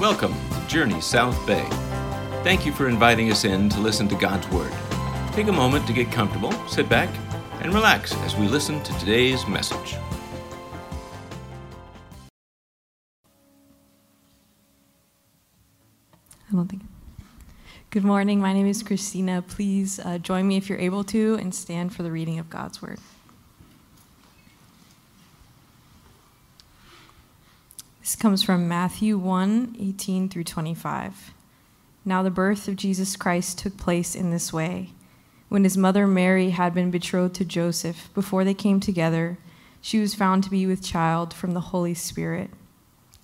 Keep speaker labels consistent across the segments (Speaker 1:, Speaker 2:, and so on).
Speaker 1: Welcome to Journey South Bay. Thank you for inviting us in to listen to God's Word. Take a moment to get comfortable, sit back, and relax as we listen to today's message.
Speaker 2: I don't think. Good morning. My name is Christina. Please uh, join me if you're able to and stand for the reading of God's Word. This comes from Matthew 1 18 through 25. Now, the birth of Jesus Christ took place in this way. When his mother Mary had been betrothed to Joseph, before they came together, she was found to be with child from the Holy Spirit.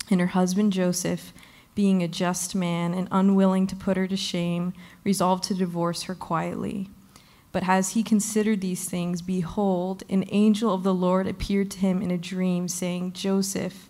Speaker 2: And her husband Joseph, being a just man and unwilling to put her to shame, resolved to divorce her quietly. But as he considered these things, behold, an angel of the Lord appeared to him in a dream, saying, Joseph,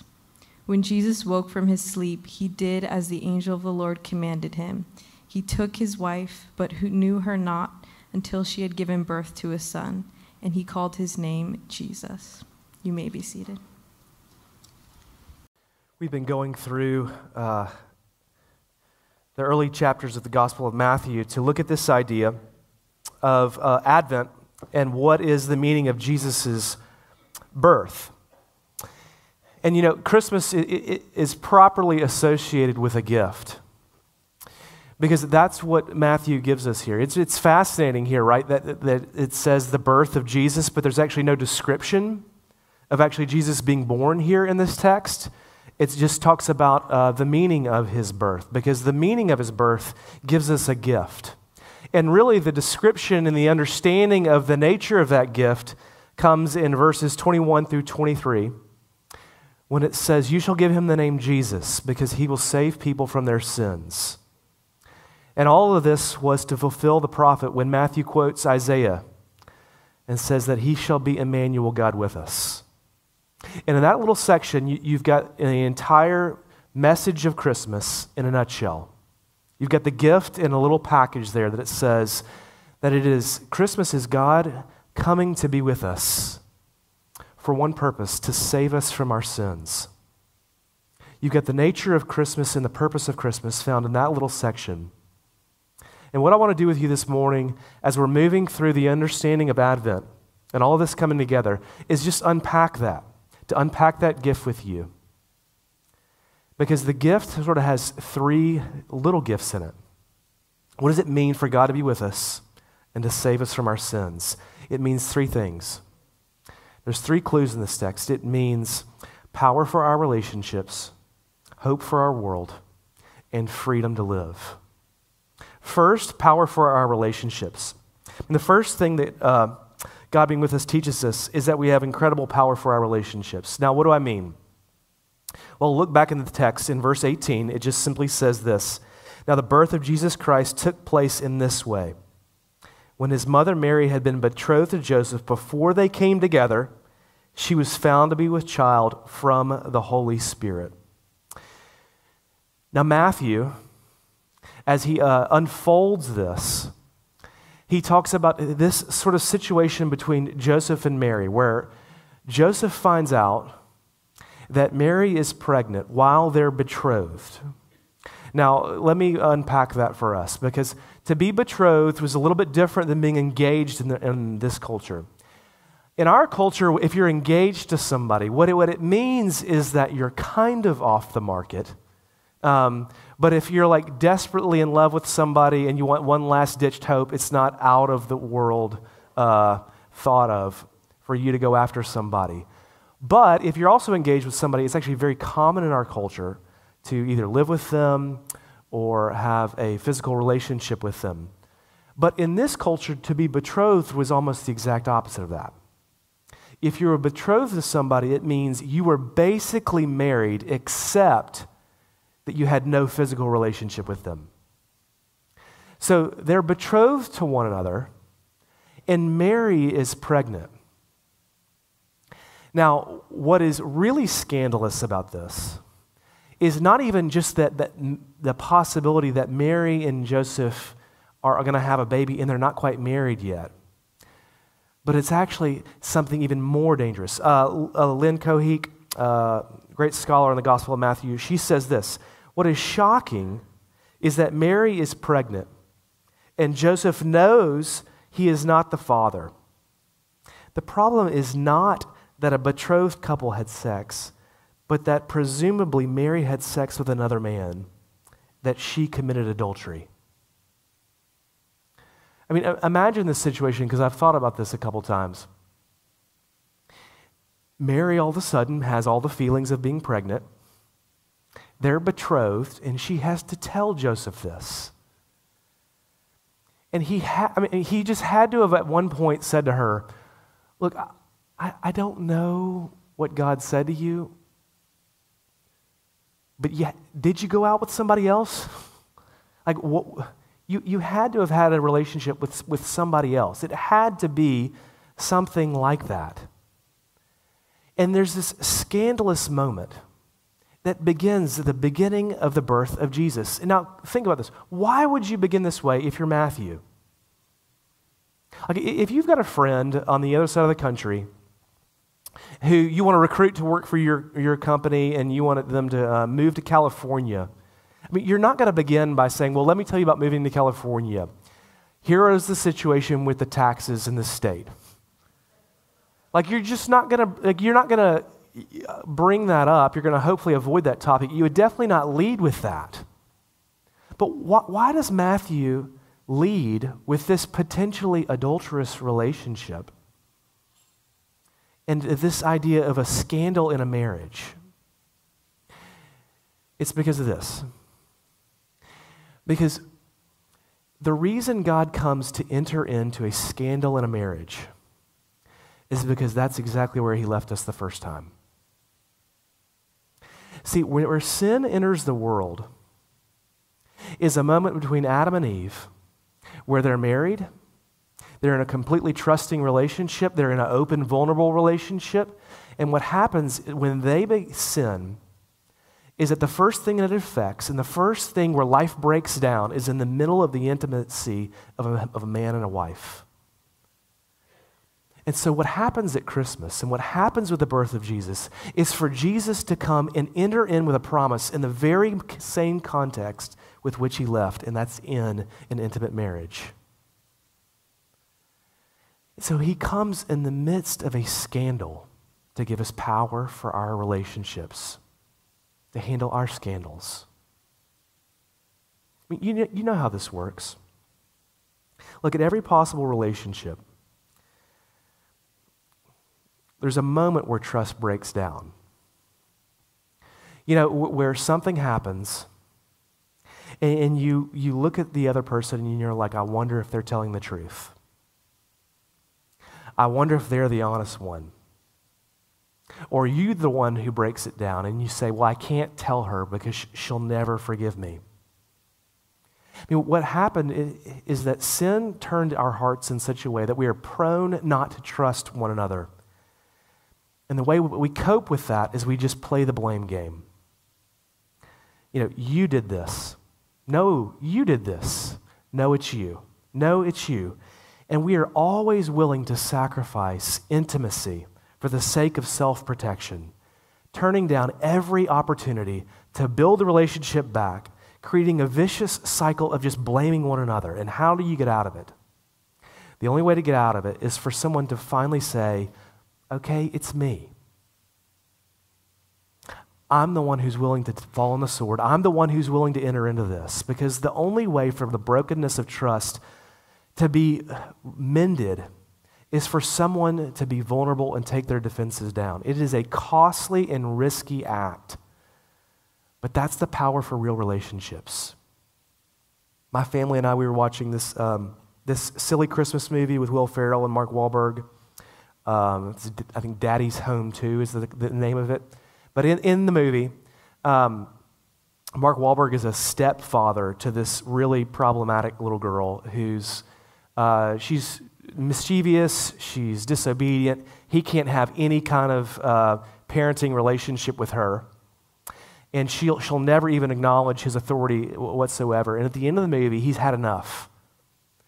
Speaker 2: When Jesus woke from his sleep, he did as the angel of the Lord commanded him. He took his wife, but who knew her not until she had given birth to a son, and he called his name Jesus. You may be seated.
Speaker 3: We've been going through uh, the early chapters of the Gospel of Matthew to look at this idea of uh, Advent and what is the meaning of Jesus' birth. And you know, Christmas is properly associated with a gift because that's what Matthew gives us here. It's, it's fascinating here, right? That, that it says the birth of Jesus, but there's actually no description of actually Jesus being born here in this text. It just talks about uh, the meaning of his birth, because the meaning of his birth gives us a gift. And really, the description and the understanding of the nature of that gift comes in verses 21 through 23, when it says, You shall give him the name Jesus, because he will save people from their sins. And all of this was to fulfill the prophet when Matthew quotes Isaiah and says that he shall be Emmanuel, God with us. And in that little section, you, have got the entire message of Christmas in a nutshell. You've got the gift in a little package there that it says that it is Christmas is God coming to be with us for one purpose to save us from our sins. You've got the nature of Christmas and the purpose of Christmas found in that little section. And what I want to do with you this morning, as we're moving through the understanding of Advent and all of this coming together, is just unpack that to unpack that gift with you. Because the gift sort of has three little gifts in it. What does it mean for God to be with us and to save us from our sins? It means three things. There's three clues in this text. It means power for our relationships, hope for our world, and freedom to live. First, power for our relationships. And the first thing that uh, God being with us teaches us is that we have incredible power for our relationships. Now, what do I mean? Well, look back in the text in verse 18. It just simply says this Now, the birth of Jesus Christ took place in this way. When his mother Mary had been betrothed to Joseph, before they came together, she was found to be with child from the Holy Spirit. Now, Matthew, as he uh, unfolds this, he talks about this sort of situation between Joseph and Mary, where Joseph finds out that Mary is pregnant while they're betrothed. Now, let me unpack that for us because to be betrothed was a little bit different than being engaged in, the, in this culture. In our culture, if you're engaged to somebody, what it, what it means is that you're kind of off the market. Um, but if you're like desperately in love with somebody and you want one last ditched hope, it's not out of the world uh, thought of for you to go after somebody. But if you're also engaged with somebody, it's actually very common in our culture to either live with them or have a physical relationship with them. But in this culture, to be betrothed was almost the exact opposite of that. If you were betrothed to somebody, it means you were basically married, except that you had no physical relationship with them. So they're betrothed to one another, and Mary is pregnant. Now, what is really scandalous about this is not even just that, that the possibility that Mary and Joseph are, going to have a baby and they're not quite married yet, but it's actually something even more dangerous. Uh, uh, Lynn Cohick, uh, great scholar in the Gospel of Matthew, she says this What is shocking is that Mary is pregnant and Joseph knows he is not the father. The problem is not that a betrothed couple had sex, but that presumably Mary had sex with another man, that she committed adultery. I mean, imagine this situation because I've thought about this a couple times. Mary all of a sudden has all the feelings of being pregnant. They're betrothed, and she has to tell Joseph this. And he, ha- I mean, he just had to have at one point said to her, Look, I, I don't know what God said to you, but yeah, did you go out with somebody else? Like, what, you, you had to have had a relationship with, with somebody else. It had to be something like that. And there's this scandalous moment that begins at the beginning of the birth of Jesus. And now, think about this. Why would you begin this way if you're Matthew? Like, if you've got a friend on the other side of the country who you want to recruit to work for your, your company and you want them to uh, move to California, I mean, you're not going to begin by saying, well, let me tell you about moving to California. Here is the situation with the taxes in the state. Like, you're just not going to, like, you're not going to bring that up. You're going to hopefully avoid that topic. You would definitely not lead with that. But wh- why does Matthew lead with this potentially adulterous relationship? And this idea of a scandal in a marriage. It's because of this. Because the reason God comes to enter into a scandal in a marriage is because that's exactly where He left us the first time. See, where sin enters the world is a moment between Adam and Eve where they're married they're in a completely trusting relationship, they're in an open, vulnerable relationship. And what happens when they sin is that the first thing that it affects, and the first thing where life breaks down, is in the middle of the intimacy of a, of a man and a wife. And so, what happens at Christmas and what happens with the birth of Jesus is for Jesus to come and enter in with a promise in the very same context with which he left, and that's in an intimate marriage. So he comes in the midst of a scandal to give us power for our relationships, to handle our scandals. I mean, you, know, you know how this works. Look at every possible relationship. There's a moment where trust breaks down. You know, where something happens and, and you, you look at the other person and you're like, I wonder if they're telling the truth. I wonder if they're the honest one. Or you the one who breaks it down and you say, Well, I can't tell her because she'll never forgive me. I mean, what happened is that sin turned our hearts in such a way that we are prone not to trust one another. And the way we cope with that is we just play the blame game. You know, you did this. No, you did this. No, it's you. No, it's you. And we are always willing to sacrifice intimacy for the sake of self protection, turning down every opportunity to build the relationship back, creating a vicious cycle of just blaming one another. And how do you get out of it? The only way to get out of it is for someone to finally say, okay, it's me. I'm the one who's willing to fall on the sword. I'm the one who's willing to enter into this because the only way from the brokenness of trust to be mended is for someone to be vulnerable and take their defenses down. It is a costly and risky act, but that's the power for real relationships. My family and I, we were watching this, um, this silly Christmas movie with Will Ferrell and Mark Wahlberg. Um, I think Daddy's Home 2 is the, the, name of it. But in, in the movie, um, Mark Wahlberg is a stepfather to this really problematic little girl who's uh, she's mischievous, she's disobedient. He can't have any kind of uh, parenting relationship with her. And she'll, she'll never even acknowledge his authority whatsoever. And at the end of the movie, he's had enough.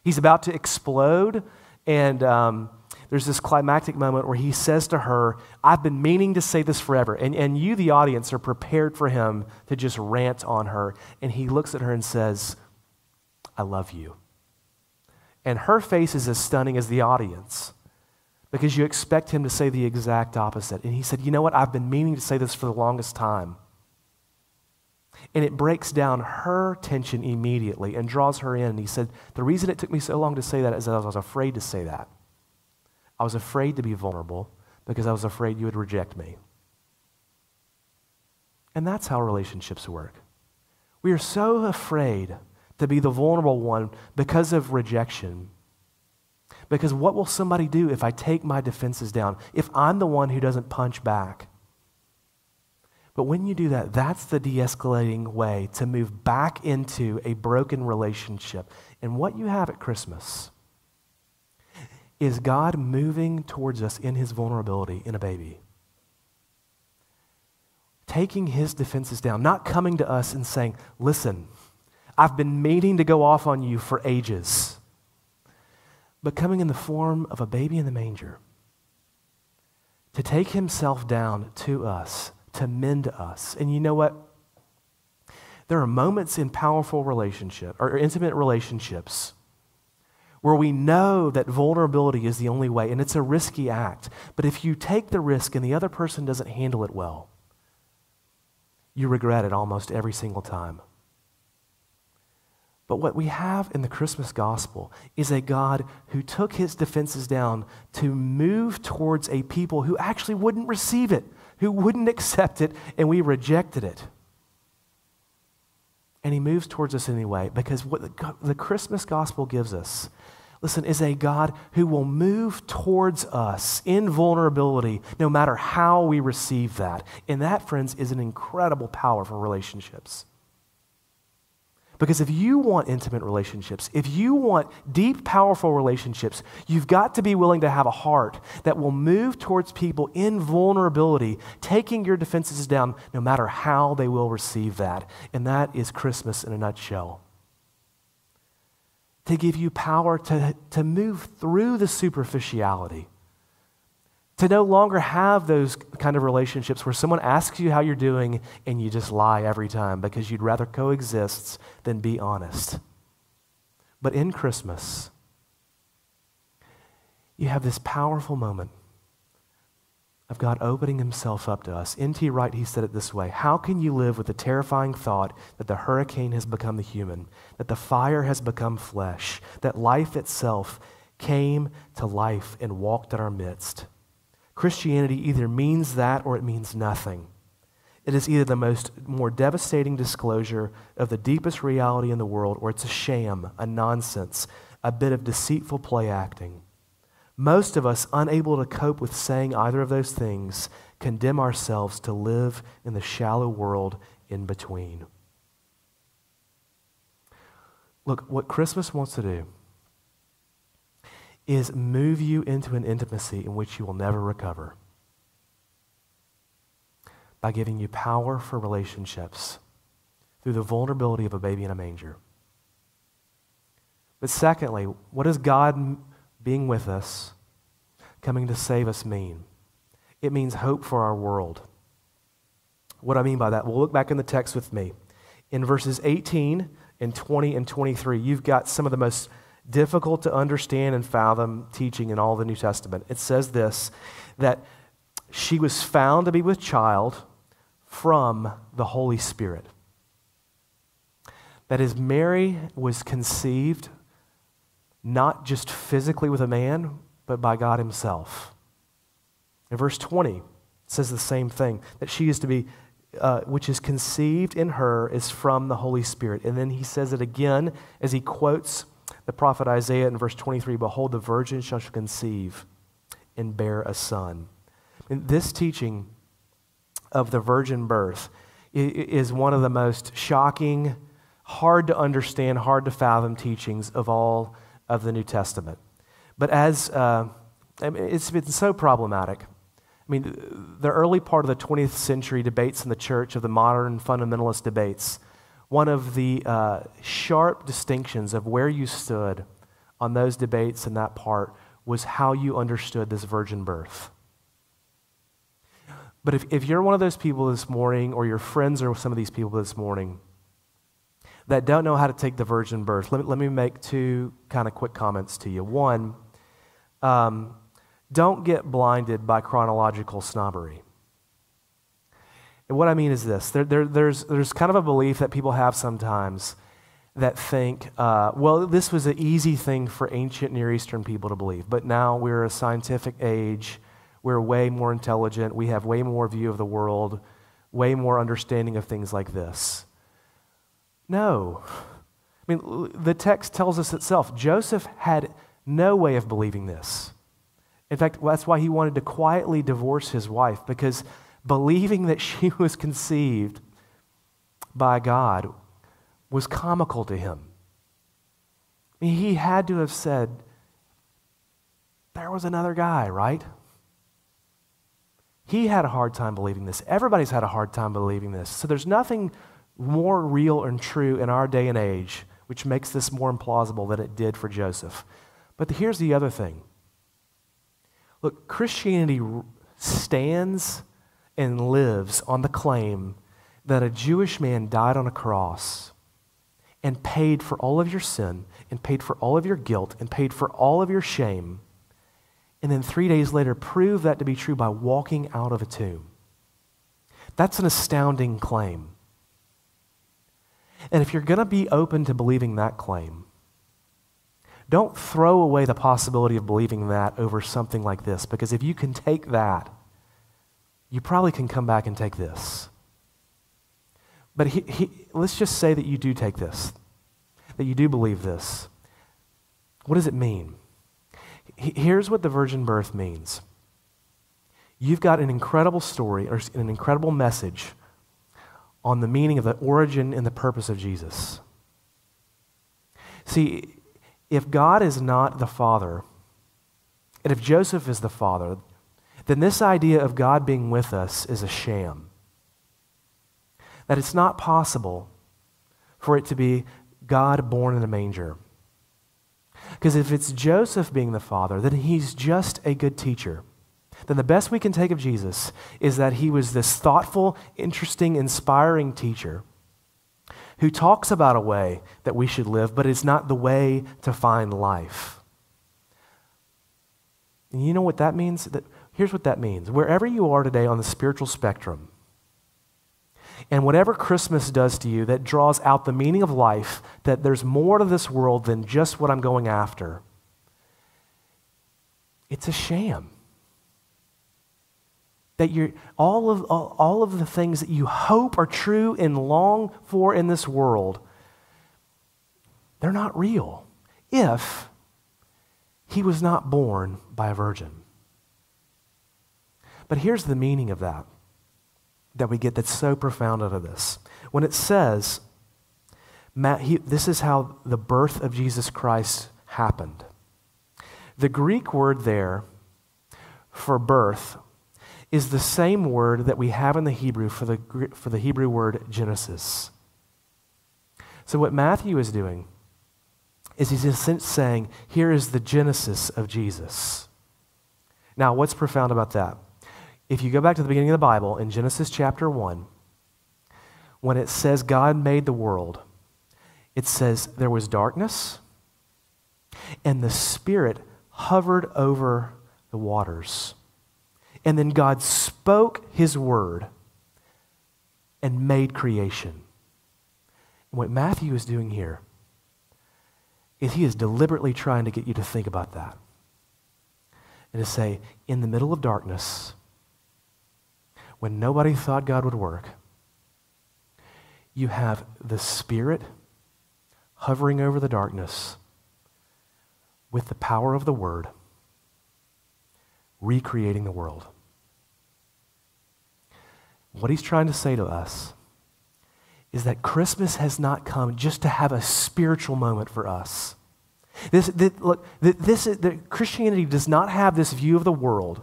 Speaker 3: He's about to explode, and um, there's this climactic moment where he says to her, I've been meaning to say this forever. And, and you, the audience, are prepared for him to just rant on her. And he looks at her and says, I love you. And her face is as stunning as the audience because you expect him to say the exact opposite. And he said, You know what? I've been meaning to say this for the longest time. And it breaks down her tension immediately and draws her in. And he said, The reason it took me so long to say that is that I was afraid to say that. I was afraid to be vulnerable because I was afraid you would reject me. And that's how relationships work. We are so afraid to be the vulnerable one because of rejection. Because what will somebody do if I take my defenses down? If I'm the one who doesn't punch back? But when you do that, that's the de escalating way to move back into a broken relationship. And what you have at Christmas is God moving towards us in his vulnerability in a baby. Taking his defenses down, not coming to us and saying, Listen, I've been meaning to go off on you for ages. But coming in the form of a baby in the manger, to take himself down to us, to mend us. And you know what? There are moments in powerful relationship or intimate relationships where we know that vulnerability is the only way, and it's a risky act. But if you take the risk and the other person doesn't handle it well, you regret it almost every single time. But what we have in the Christmas gospel is a God who took his defenses down to move towards a people who actually wouldn't receive it, who wouldn't accept it, and we rejected it. And he moves towards us anyway because what the, the Christmas gospel gives us, listen, is a God who will move towards us in vulnerability no matter how we receive that. And that, friends, is an incredible power for relationships. Because if you want intimate relationships, if you want deep, powerful relationships, you've got to be willing to have a heart that will move towards people in vulnerability, taking your defenses down no matter how they will receive that. And that is Christmas in a nutshell. To give you power to, to move through the superficiality to no longer have those kind of relationships where someone asks you how you're doing and you just lie every time because you'd rather coexist than be honest. But in Christmas, you have this powerful moment of God opening himself up to us. N.T. Wright, he said it this way How can you live with the terrifying thought that the hurricane has become the human, that the fire has become flesh, that life itself came to life and walked in our midst? Christianity either means that or it means nothing. It is either the most more devastating disclosure of the deepest reality in the world or it's a sham, a nonsense, a bit of deceitful play acting. Most of us, unable to cope with saying either of those things, condemn ourselves to live in the shallow world in between. Look, what Christmas wants to do is move you into an intimacy in which you will never recover by giving you power for relationships through the vulnerability of a baby in a manger. But secondly, what does God being with us, coming to save us mean? It means hope for our world. What I mean by that? Well, look back in the text with me. In verses 18 and 20 and 23, you've got some of the most difficult to understand and fathom teaching in all the New Testament. It says this that she was found to be with child from the Holy Spirit. That is, Mary was conceived not just physically with a man, but by God Himself. In verse 20, it says the same thing that she is to be, uh, which is conceived in her, is from the Holy Spirit. And then he says it again as he quotes the prophet Isaiah in verse 23 Behold, the virgin shall conceive and bear a son. And this teaching of the virgin birth is one of the most shocking, hard to understand, hard to fathom teachings of all of the New Testament. But as uh, it's been so problematic. I mean, the early part of the 20th century debates in the church, of the modern fundamentalist debates, one of the uh, sharp distinctions of where you stood on those debates in that part was how you understood this virgin birth. But if, if you're one of those people this morning, or your friends are some of these people this morning, that don't know how to take the virgin birth, let me, let me make two kind of quick comments to you. One, um, don't get blinded by chronological snobbery. And what I mean is this there, there, there's, there's kind of a belief that people have sometimes that think, uh, well, this was an easy thing for ancient Near Eastern people to believe, but now we're a scientific age we're way more intelligent. We have way more view of the world, way more understanding of things like this. No. I mean, the text tells us itself. Joseph had no way of believing this. In fact, that's why he wanted to quietly divorce his wife, because believing that she was conceived by God was comical to him. He had to have said, There was another guy, right? He had a hard time believing this. Everybody's had a hard time believing this. So there's nothing more real and true in our day and age which makes this more implausible than it did for Joseph. But here's the other thing look, Christianity stands and lives on the claim that a Jewish man died on a cross and paid for all of your sin and paid for all of your guilt and paid for all of your shame and then three days later prove that to be true by walking out of a tomb. That's an astounding claim. And if you're going to be open to believing that claim, don't throw away the possibility of believing that over something like this, because if you can take that, you probably can come back and take this. But he, he, let's just say that you do take this, that you do believe this. What does it mean? Here's what the virgin birth means you've got an incredible story or an incredible message on the meaning of the origin and the purpose of Jesus. See, if God is not the Father, and if Joseph is the Father, then this idea of God being with us is a sham. That it's not possible for it to be God born in a manger. Because if it's Joseph being the father, then he's just a good teacher. Then the best we can take of Jesus is that he was this thoughtful, interesting, inspiring teacher who talks about a way that we should live, but it's not the way to find life. And you know what that means? That, here's what that means. Wherever you are today on the spiritual spectrum, and whatever Christmas does to you that draws out the meaning of life, that there's more to this world than just what I'm going after, it's a sham. That you're, all, of, all, all of the things that you hope are true and long for in this world, they're not real if he was not born by a virgin. But here's the meaning of that that we get that's so profound out of this. When it says, Matt, he, this is how the birth of Jesus Christ happened. The Greek word there for birth is the same word that we have in the Hebrew for the, for the Hebrew word Genesis. So, what Matthew is doing is he's in a sense saying, here is the genesis of Jesus. Now, what's profound about that? If you go back to the beginning of the Bible, in Genesis chapter 1, when it says God made the world, it says there was darkness, and the Spirit hovered over the waters. And then God spoke his word and made creation. And what Matthew is doing here is he is deliberately trying to get you to think about that. And to say, in the middle of darkness, when nobody thought God would work, you have the Spirit hovering over the darkness with the power of the Word, recreating the world. What he's trying to say to us is that Christmas has not come just to have a spiritual moment for us. This, this, look, this, the, Christianity does not have this view of the world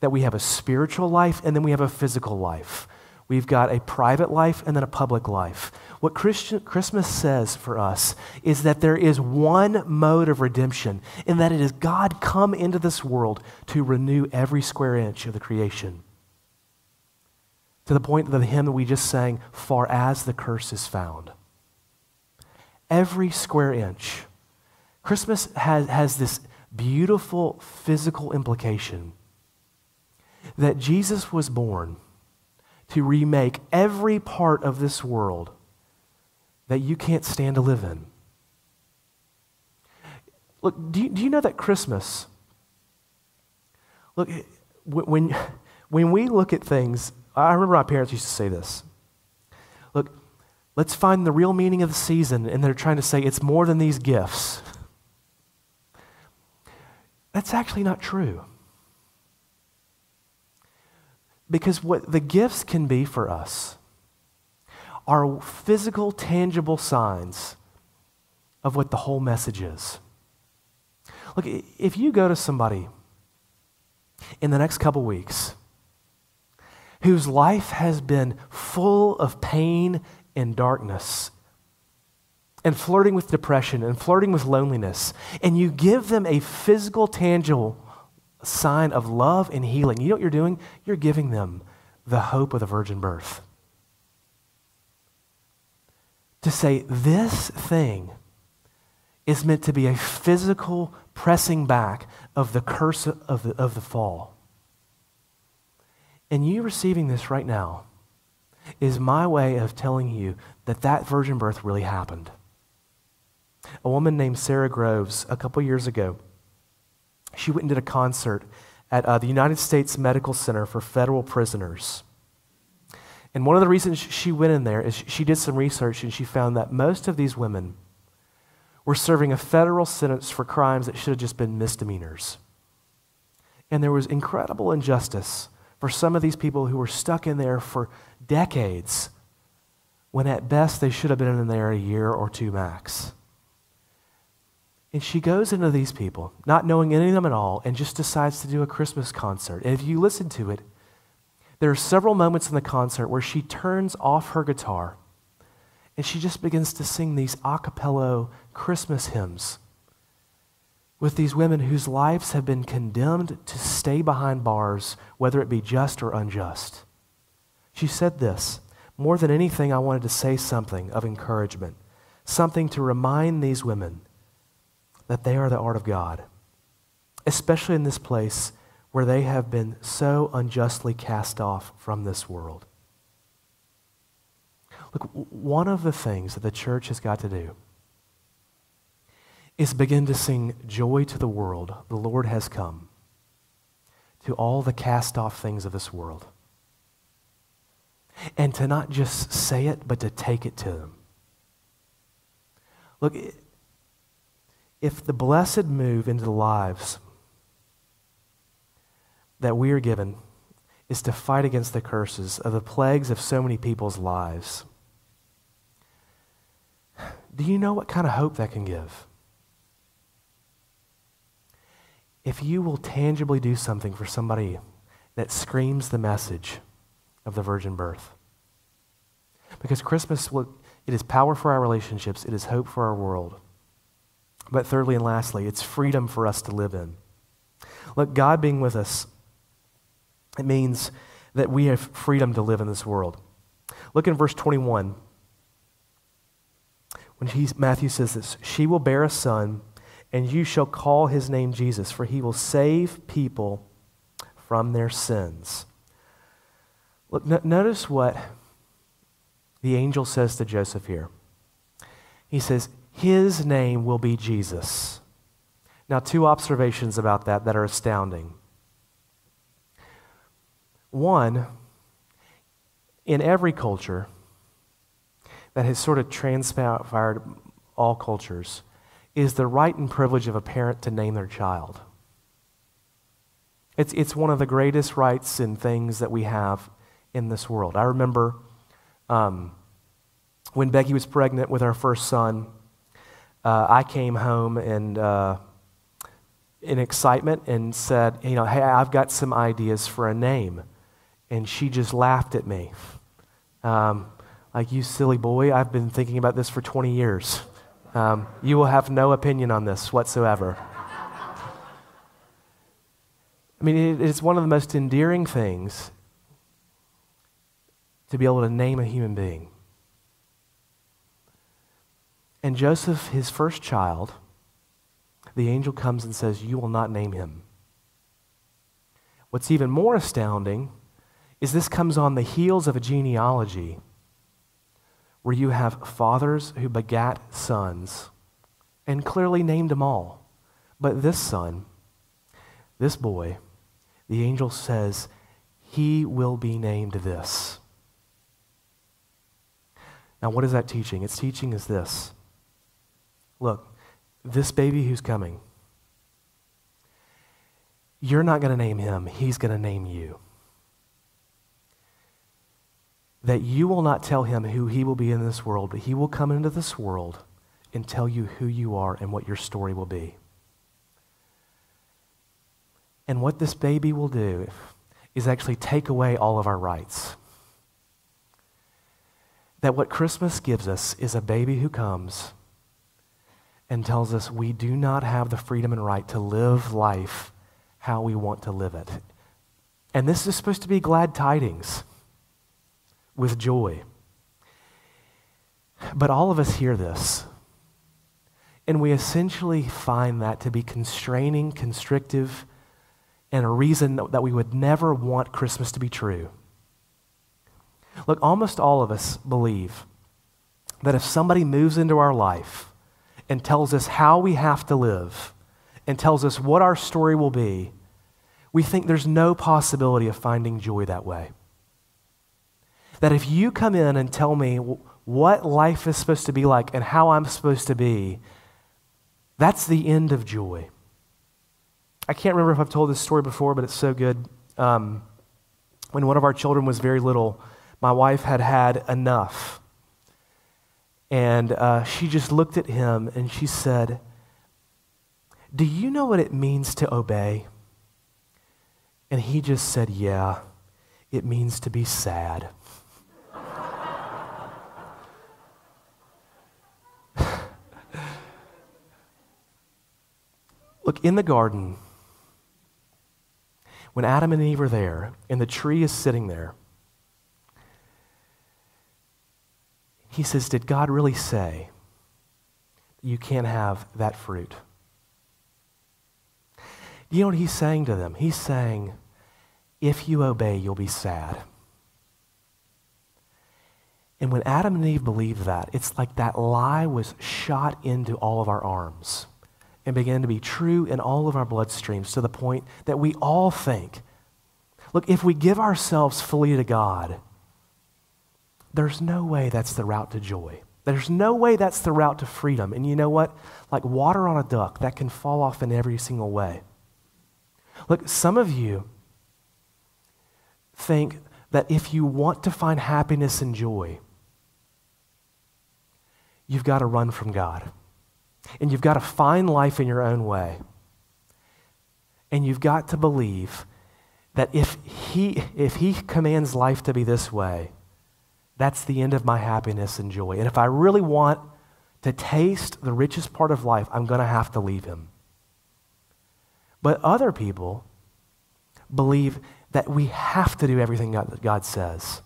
Speaker 3: that we have a spiritual life and then we have a physical life. We've got a private life and then a public life. What Christian, Christmas says for us is that there is one mode of redemption, and that it is God come into this world to renew every square inch of the creation. To the point that the hymn that we just sang, Far as the curse is found. Every square inch. Christmas has, has this beautiful physical implication that Jesus was born to remake every part of this world that you can't stand to live in. Look, do you, do you know that Christmas, look, when, when we look at things, I remember my parents used to say this. Look, let's find the real meaning of the season, and they're trying to say it's more than these gifts. That's actually not true. Because what the gifts can be for us are physical, tangible signs of what the whole message is. Look, if you go to somebody in the next couple weeks whose life has been full of pain and darkness and flirting with depression and flirting with loneliness, and you give them a physical, tangible sign of love and healing, you know what you're doing? You're giving them the hope of the virgin birth. To say this thing is meant to be a physical pressing back of the curse of the, of the fall. And you receiving this right now is my way of telling you that that virgin birth really happened. A woman named Sara Groves, a couple years ago, she went and did a concert at uh, the United States Medical Center for Federal Prisoners. And one of the reasons she went in there is she did some research and she found that most of these women were serving a federal sentence for crimes that should have just been misdemeanors. And there was incredible injustice for some of these people who were stuck in there for decades when at best they should have been in there a year or two max. And she goes into these people, not knowing any of them at all, and just decides to do a Christmas concert. And if you listen to it, there are several moments in the concert where she turns off her guitar and she just begins to sing these a cappella Christmas hymns with these women whose lives have been condemned to stay behind bars, whether it be just or unjust. She said this More than anything, I wanted to say something of encouragement, something to remind these women that they are the art of God, especially in this place where they have been so unjustly cast off from this world. Look, one of the things that the church has got to do is begin to sing joy to the world. The Lord has come to all the cast off things of this world. And to not just say it, but to take it to them. Look, if the blessed move into the lives that we are given is to fight against the curses of the plagues of so many people's lives, do you know what kind of hope that can give? If you will tangibly do something for somebody that screams the message of the virgin birth. Because Christmas, it is power for our relationships, it is hope for our world. But thirdly and lastly, it's freedom for us to live in. Look, God being with us, it means that we have freedom to live in this world. Look in verse 21. When he, Matthew says this, she will bear a son, and you shall call his name Jesus, for he will save people from their sins. Look, no, notice what the angel says to Joseph here. He says, his name will be Jesus. Now, two observations about that that are astounding. One, in every culture that has sort of transpired all cultures, is the right and privilege of a parent to name their child. It's, it's one of the greatest rights and things that we have in this world. I remember um, when Becky was pregnant with our first son, uh, I came home and uh, in excitement and said, you know, hey, I've got some ideas for a name. And she just laughed at me. Um, like, you silly boy, I've been thinking about this for 20 years. Um, you will have no opinion on this whatsoever. I mean, it, it's one of the most endearing things to be able to name a human being. And Joseph, his first child, the angel comes and says, You will not name him. What's even more astounding is this comes on the heels of a genealogy where you have fathers who begat sons and clearly named them all. But this son, this boy, the angel says, he will be named this. Now, what is that teaching? It's teaching is this. Look, this baby who's coming, you're not going to name him, he's going to name you. That you will not tell him who he will be in this world, but he will come into this world and tell you who you are and what your story will be. And what this baby will do is actually take away all of our rights. That what Christmas gives us is a baby who comes and tells us we do not have the freedom and right to live life how we want to live it. And this is supposed to be glad tidings with joy. But all of us hear this. And we essentially find that to be constraining, constrictive, and a reason that we would never want Christmas to be true. Look, almost all of us believe that if somebody moves into our life and tells us how we have to live and tells us what our story will be, we think there's no possibility of finding joy that way. That if you come in and tell me what life is supposed to be like and how I'm supposed to be, that's the end of joy. I can't remember if I've told this story before, but it's so good. Um, when one of our children was very little, my wife had had enough and uh, she just looked at him and she said, Do you know what it means to obey? And he just said, Yeah, it means to be sad. Look, in the garden, when Adam and Eve are there and the tree is sitting there, He says, Did God really say you can't have that fruit? You know what he's saying to them? He's saying, If you obey, you'll be sad. And when Adam and Eve believed that, it's like that lie was shot into all of our arms and began to be true in all of our bloodstreams to the point that we all think look, if we give ourselves fully to God, there's no way that's the route to joy. There's no way that's the route to freedom. And you know what? Like water on a duck, that can fall off in every single way. Look, some of you think that if you want to find happiness and joy, you've got to run from God. And you've got to find life in your own way. And you've got to believe that if he, if he commands life to be this way, that's the end of my happiness and joy. And if I really want to taste the richest part of life, I'm going to have to leave him. But other people believe that we have to do everything God, God says.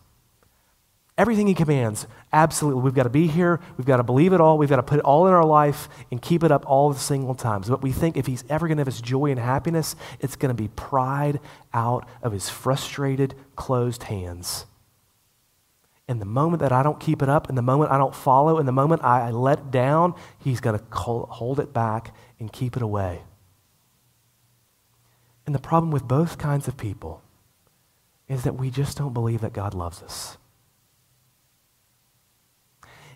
Speaker 3: Everything he commands, absolutely. We've got to be here. We've got to believe it all. We've got to put it all in our life and keep it up all the single times. But we think if he's ever going to have us joy and happiness, it's going to be pried out of his frustrated, closed hands. And the moment that I don't keep it up, and the moment I don't follow, and the moment I let down, he's going to hold it back and keep it away. And the problem with both kinds of people is that we just don't believe that God loves us.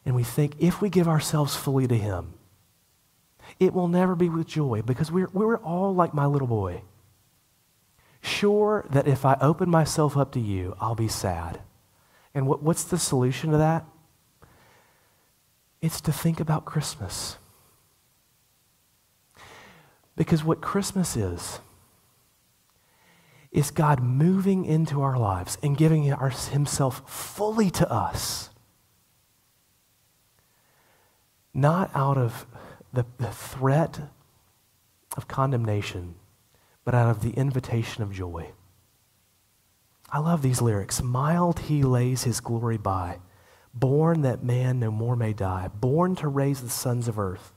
Speaker 3: And we think if we give ourselves fully to Him, it will never be with joy because we're, we're all like my little boy. Sure that if I open myself up to you, I'll be sad. And what, what's the solution to that? It's to think about Christmas. Because what Christmas is, is God moving into our lives and giving Himself fully to us. Not out of the, the threat of condemnation, but out of the invitation of joy. I love these lyrics. Mild he lays his glory by, born that man no more may die, born to raise the sons of earth,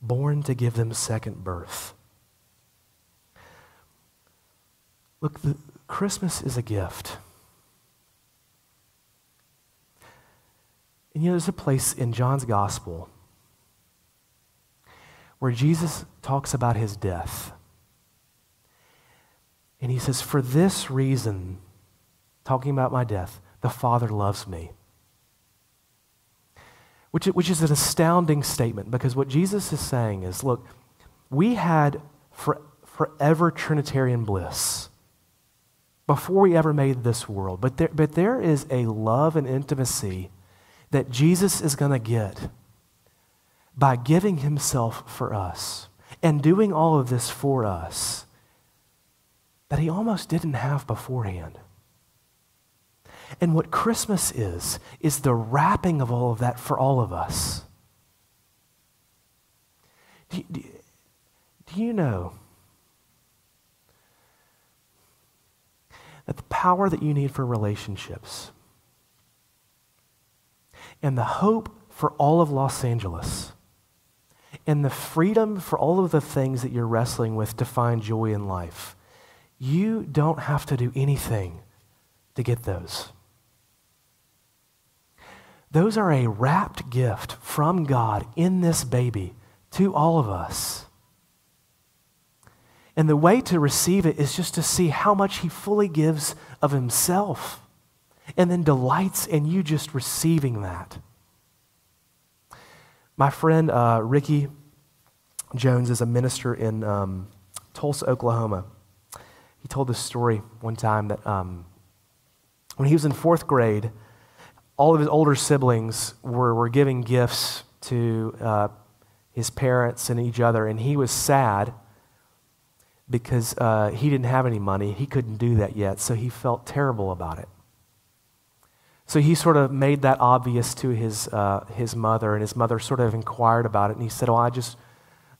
Speaker 3: born to give them second birth. Look, the, Christmas is a gift. And you know, there's a place in John's gospel where Jesus talks about his death. And he says, For this reason, talking about my death, the Father loves me. Which, which is an astounding statement because what Jesus is saying is look, we had for, forever Trinitarian bliss before we ever made this world. But there, but there is a love and intimacy that Jesus is going to get by giving himself for us and doing all of this for us that he almost didn't have beforehand. And what Christmas is, is the wrapping of all of that for all of us. Do, do, do you know that the power that you need for relationships and the hope for all of Los Angeles and the freedom for all of the things that you're wrestling with to find joy in life, you don't have to do anything to get those. Those are a wrapped gift from God in this baby to all of us. And the way to receive it is just to see how much he fully gives of himself and then delights in you just receiving that. My friend uh, Ricky Jones is a minister in um, Tulsa, Oklahoma. He told this story one time that um, when he was in fourth grade, all of his older siblings were, were giving gifts to uh, his parents and each other, and he was sad because uh, he didn't have any money. He couldn't do that yet, so he felt terrible about it. So he sort of made that obvious to his, uh, his mother, and his mother sort of inquired about it, and he said, Oh, I just,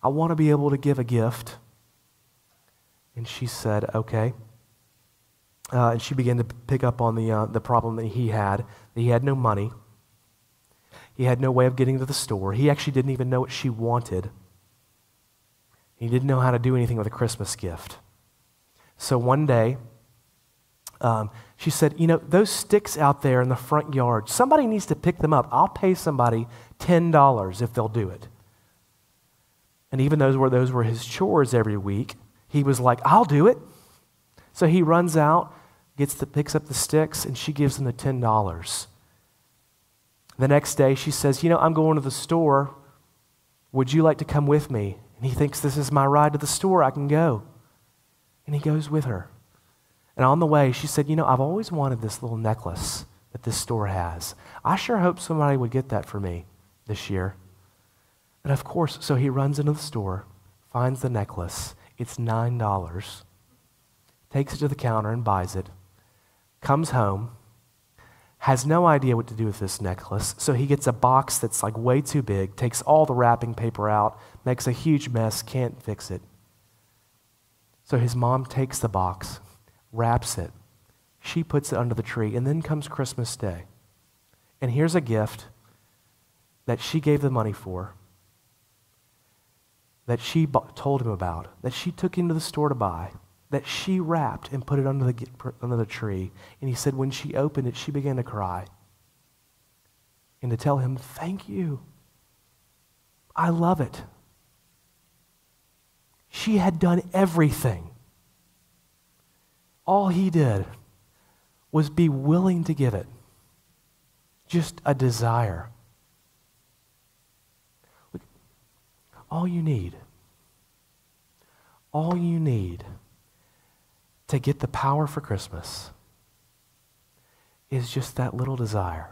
Speaker 3: I want to be able to give a gift. And she said, Okay. Uh, and she began to pick up on the, uh, the problem that he had, that he had no money. He had no way of getting to the store. He actually didn't even know what she wanted. He didn't know how to do anything with a Christmas gift. So one day, um, she said, You know, those sticks out there in the front yard, somebody needs to pick them up. I'll pay somebody $10 if they'll do it. And even those were, those were his chores every week, he was like, I'll do it. So he runs out, gets the, picks up the sticks, and she gives him the $10. The next day, she says, You know, I'm going to the store. Would you like to come with me? And he thinks, This is my ride to the store. I can go. And he goes with her. And on the way, she said, You know, I've always wanted this little necklace that this store has. I sure hope somebody would get that for me this year. And of course, so he runs into the store, finds the necklace. It's $9, takes it to the counter and buys it, comes home, has no idea what to do with this necklace. So he gets a box that's like way too big, takes all the wrapping paper out, makes a huge mess, can't fix it. So his mom takes the box, wraps it, she puts it under the tree, and then comes Christmas Day. And here's a gift that she gave the money for, that she told him about, that she took him to the store to buy that she wrapped and put it under the, under the tree. And he said when she opened it, she began to cry and to tell him, Thank you. I love it. She had done everything. All he did was be willing to give it, just a desire. All you need, all you need to get the power for Christmas is just that little desire.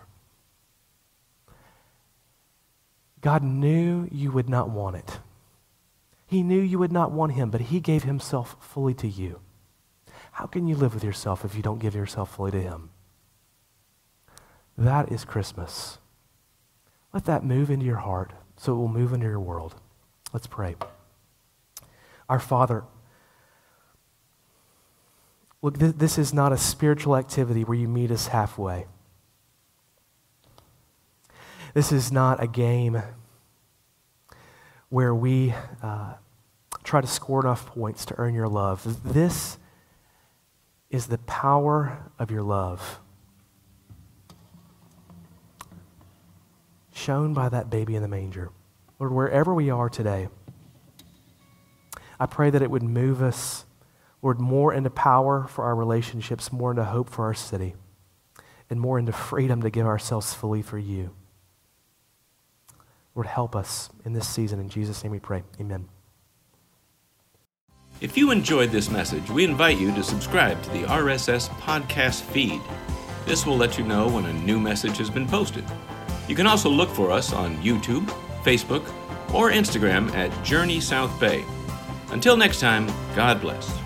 Speaker 3: God knew you would not want it. He knew you would not want him, but he gave himself fully to you. How can you live with yourself if you don't give yourself fully to him? That is Christmas. Let that move into your heart so it will move into your world. Let's pray. Our Father, look, th- this is not a spiritual activity where you meet us halfway. This is not a game where we uh, try to score enough points to earn your love. This is the power of your love. Shown by that baby in the manger. Lord, wherever we are today, I pray that it would move us, Lord, more into power for our relationships, more into hope for our city, and more into freedom to give ourselves fully for you. Lord, help us in this season. In Jesus' name we pray. Amen.
Speaker 1: If you enjoyed this message, we invite you to subscribe to the RSS podcast feed. This will let you know when a new message has been posted. You can also look for us on YouTube, Facebook, or Instagram at Journey South Bay. Until next time, God bless.